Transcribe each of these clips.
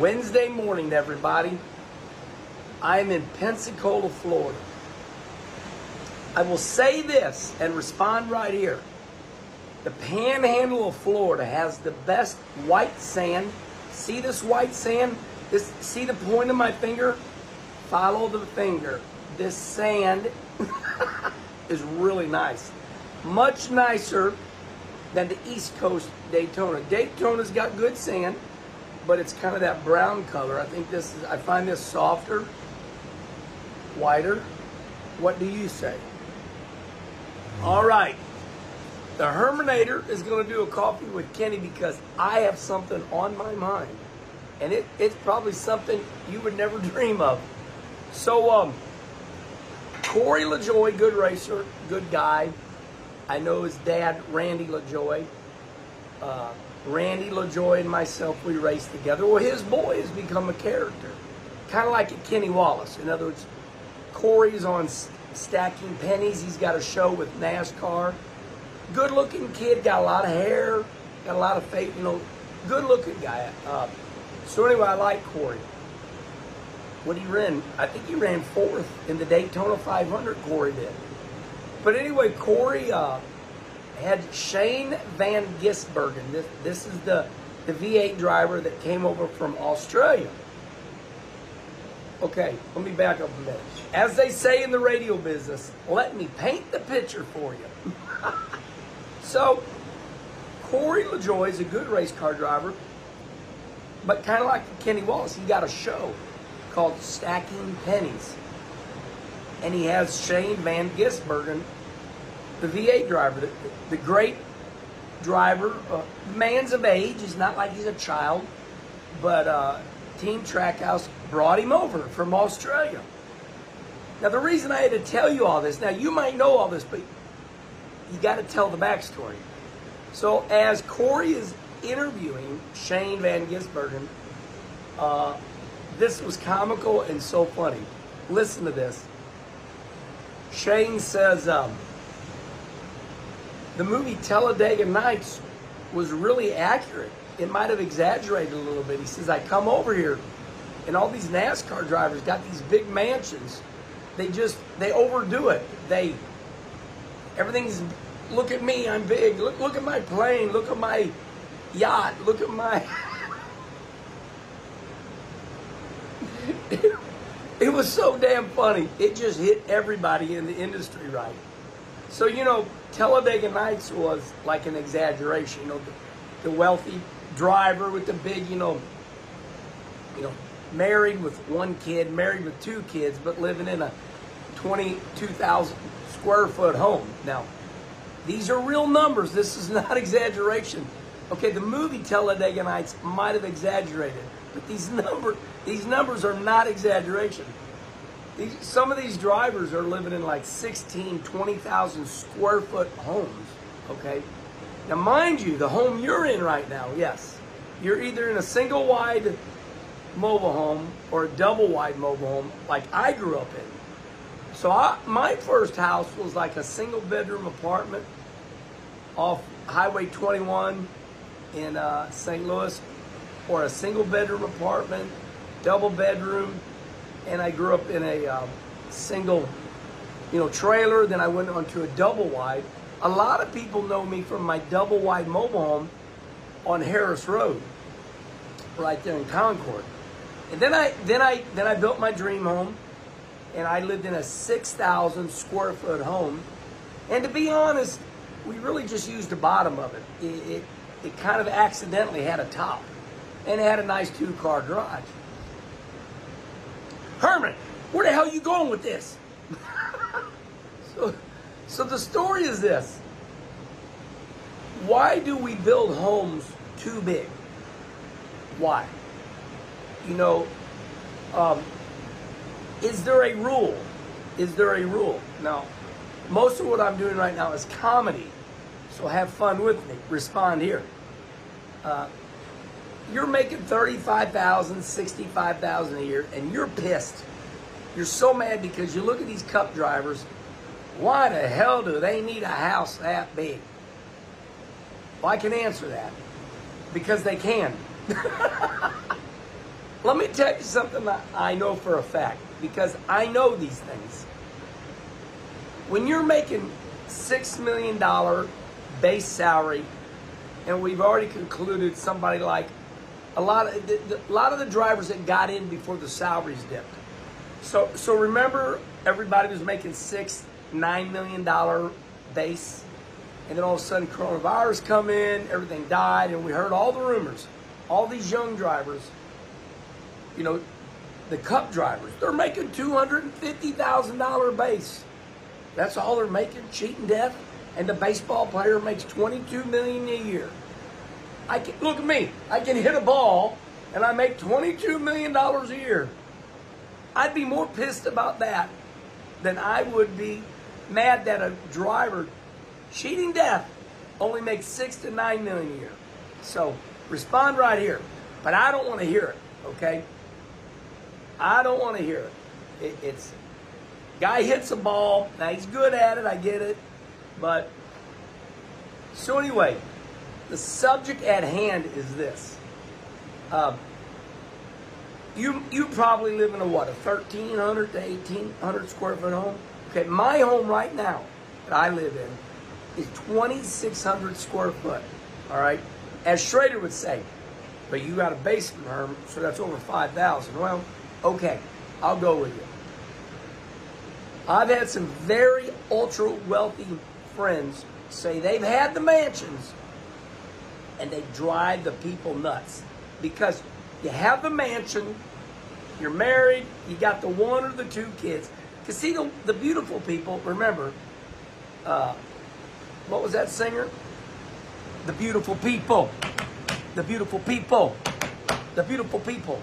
Wednesday morning, everybody. I'm in Pensacola, Florida. I will say this and respond right here. The panhandle of Florida has the best white sand. See this white sand? This see the point of my finger? Follow the finger. This sand is really nice. Much nicer than the East Coast Daytona. Daytona's got good sand, but it's kind of that brown color. I think this is I find this softer whiter. What do you say? All right. The Herminator is going to do a coffee with Kenny because I have something on my mind. And it, it's probably something you would never dream of. So, um, Corey LaJoie, good racer, good guy. I know his dad, Randy LaJoie. Uh, Randy LaJoie and myself, we raced together. Well, his boy has become a character, kind of like Kenny Wallace. In other words, Corey's on Stacking Pennies. He's got a show with NASCAR. Good looking kid, got a lot of hair, got a lot of faith, you know, good looking guy. Uh, so anyway, I like Corey. What he ran, I think he ran fourth in the Daytona 500, Corey did. But anyway, Corey uh, had Shane Van Gisbergen. This, this is the, the V8 driver that came over from Australia. Okay, let me back up a minute. As they say in the radio business, let me paint the picture for you. so, Corey LaJoie is a good race car driver, but kind of like Kenny Wallace, he got a show called Stacking Pennies. And he has Shane Van Gisbergen, the V8 driver, the, the great driver, uh, man's of age. He's not like he's a child, but uh, Team Trackhouse brought him over from Australia. Now, the reason I had to tell you all this, now you might know all this, but you got to tell the backstory. So, as Corey is interviewing Shane Van Gisbergen, uh, this was comical and so funny. Listen to this. Shane says, um, the movie Talladega Nights was really accurate. It might have exaggerated a little bit. He says, I come over here and all these NASCAR drivers got these big mansions. They just they overdo it. They everything's look at me, I'm big. Look look at my plane. Look at my yacht. Look at my it, was so damn funny. It just hit everybody in the industry right. So you know, Talladega Nights was like an exaggeration. You know, the, the wealthy driver with the big, you know, you know, married with one kid, married with two kids, but living in a 22,000 square foot home. Now, these are real numbers. This is not exaggeration. Okay, the movie Talladega Nights might have exaggerated, but these number these numbers are not exaggeration. These, some of these drivers are living in like 16, 20,000 square foot homes. Okay, now mind you, the home you're in right now, yes, you're either in a single wide mobile home or a double wide mobile home like I grew up in. So I, my first house was like a single bedroom apartment off Highway 21 in uh, St. Louis, or a single bedroom apartment, double bedroom, and I grew up in a um, single, you know, trailer. Then I went on to a double wide. A lot of people know me from my double wide mobile home on Harris Road, right there in Concord. And then I then I then I built my dream home, and I lived in a six thousand square foot home. And to be honest, we really just used the bottom of it. It, it, it kind of accidentally had a top, and it had a nice two car garage. Herman, where the hell are you going with this? so, so the story is this. Why do we build homes too big? Why? you know, Um, is there a rule? Is there a rule? Now, Most of what I'm doing right now is comedy. So have fun with me. Respond here. Uh, you're making 35000 65000 a year, and you're pissed. You're so mad because you look at these cup drivers. Why the hell do they need a house that big? Well, I can answer that. Because they can. Let me tell you something I know for a fact. Because I know these things. When you're making $6 million base salary, and we've already concluded somebody like a lot of the, the, a lot of the drivers that got in before the salaries dipped. So so remember everybody was making six, nine million dollar base, and then all of a sudden coronavirus come in, everything died, and we heard all the rumors. All these young drivers, you know, the cup drivers, they're making two hundred and fifty thousand dollar base. That's all they're making, cheating death. And the baseball player makes twenty two million a year. I can look at me. I can hit a ball and I make twenty two million dollars a year. I'd be more pissed about that than I would be mad that a driver cheating death only makes six to nine million a year. So respond right here. But I don't want to hear it, okay? I don't want to hear it. it. It's guy hits a ball. Now he's good at it, I get it. But so anyway, the subject at hand is this. Um, you you probably live in a what a 1300 to 1800 square foot home? Okay my home right now that i live in is 2600 square foot all right? As schrader would say but you got a basement herm so that's over 5000 well okay i'll go with you. I've had some very ultra wealthy friends say they've had the mansions and they drive the people nuts because you have the mansion, you're married, you got the one or the two kids. Because see, the, the beautiful people, remember, uh, what was that singer? The beautiful people. The beautiful people. The beautiful people.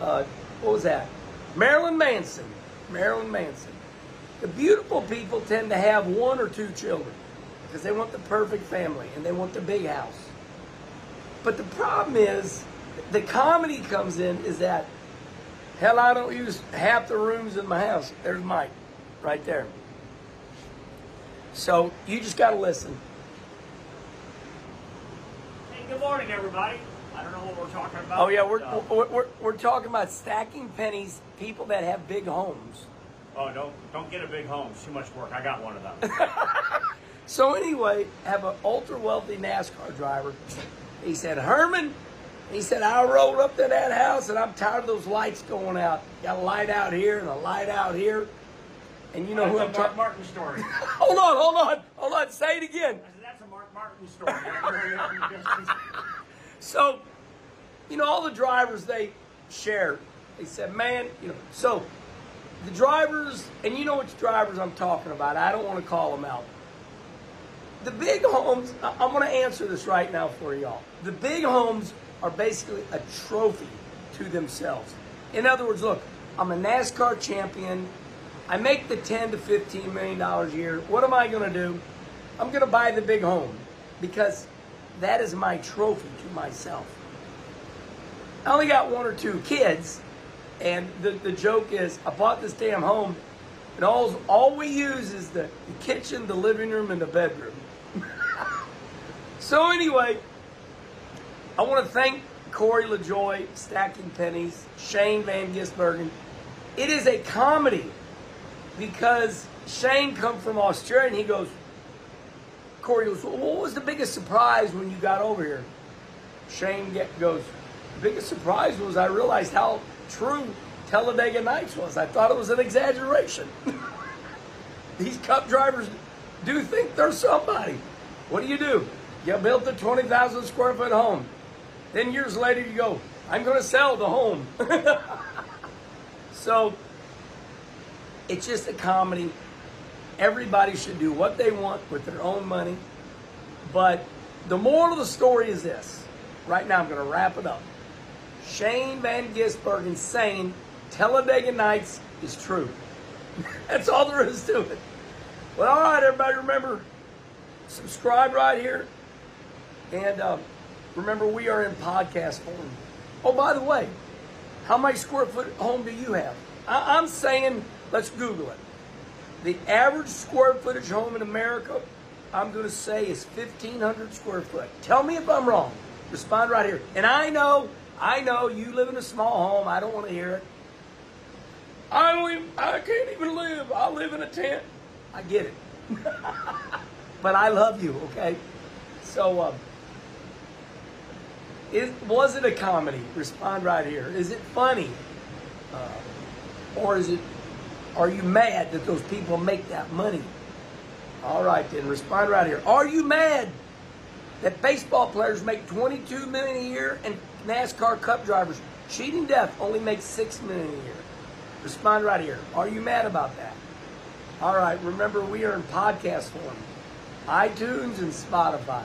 Uh, what was that? Marilyn Manson. Marilyn Manson. The beautiful people tend to have one or two children because they want the perfect family and they want the big house. But the problem is, the comedy comes in is that, hell, I don't use half the rooms in my house. There's Mike, right there. So you just got to listen. Hey, good morning, everybody. I don't know what we're talking about. Oh yeah, we're, uh, we're, we're, we're talking about stacking pennies. People that have big homes. oh, don't don't get a big home. It's too much work. I got one of them. So anyway, have an ultra wealthy NASCAR driver. He said, Herman, he said, I rolled up to that house and I'm tired of those lights going out. Got a light out here and a light out here. And you know who that's I'm a Mark talking Martin story. Hold on, hold on, hold on. Say it again. said, that's a Mark Martin story. So, you know, all the drivers they shared. They said, man, you know, so the drivers, and you know which drivers I'm talking about. I don't want to call them out. The big homes, I'm going to answer this right now for y'all. The big homes are basically a trophy to themselves. In other words, look, I'm a NASCAR champion. I make the 10 to 15 million dollars a year. What am I going to do? I'm going to buy the big home because that is my trophy to myself. I only got one or two kids, and the, the joke is I bought this damn home, and all, all we use is the, the kitchen, the living room, and the bedroom. so, anyway, I want to thank Corey LaJoie, Stacking Pennies, Shane Van Gisbergen. It is a comedy because Shane come from Australia and he goes, Corey goes, well, what was the biggest surprise when you got over here? Shane get, goes, the biggest surprise was I realized how true Talladega Nights was. I thought it was an exaggeration. These cup drivers do think they're somebody. What do you do? You built a 20,000 square foot home. Then years later you go, I'm going to sell the home. so it's just a comedy. Everybody should do what they want with their own money. But the moral of the story is this. Right now, I'm going to wrap it up. Shane Van Gisbergen saying Talladega Nights is true. That's all there is to it. Well, all right, everybody, remember, subscribe right here. And um, remember, we are in podcast form. Oh, by the way, how many square foot home do you have? I- I'm saying, let's Google it. The average square footage home in America, I'm going to say, is 1,500 square foot. Tell me if I'm wrong. Respond right here. And I know, I know you live in a small home. I don't want to hear it. I don't even, I can't even live. I live in a tent. I get it. but I love you, okay? So, um, it, was it a comedy? Respond right here. Is it funny? Uh, or is it, are you mad that those people make that money? All right, then respond right here. Are you mad that baseball players make 22 million a year and NASCAR Cup drivers cheating death only make 6 million a year? Respond right here. Are you mad about that? All right, remember we are in podcast form. iTunes and Spotify.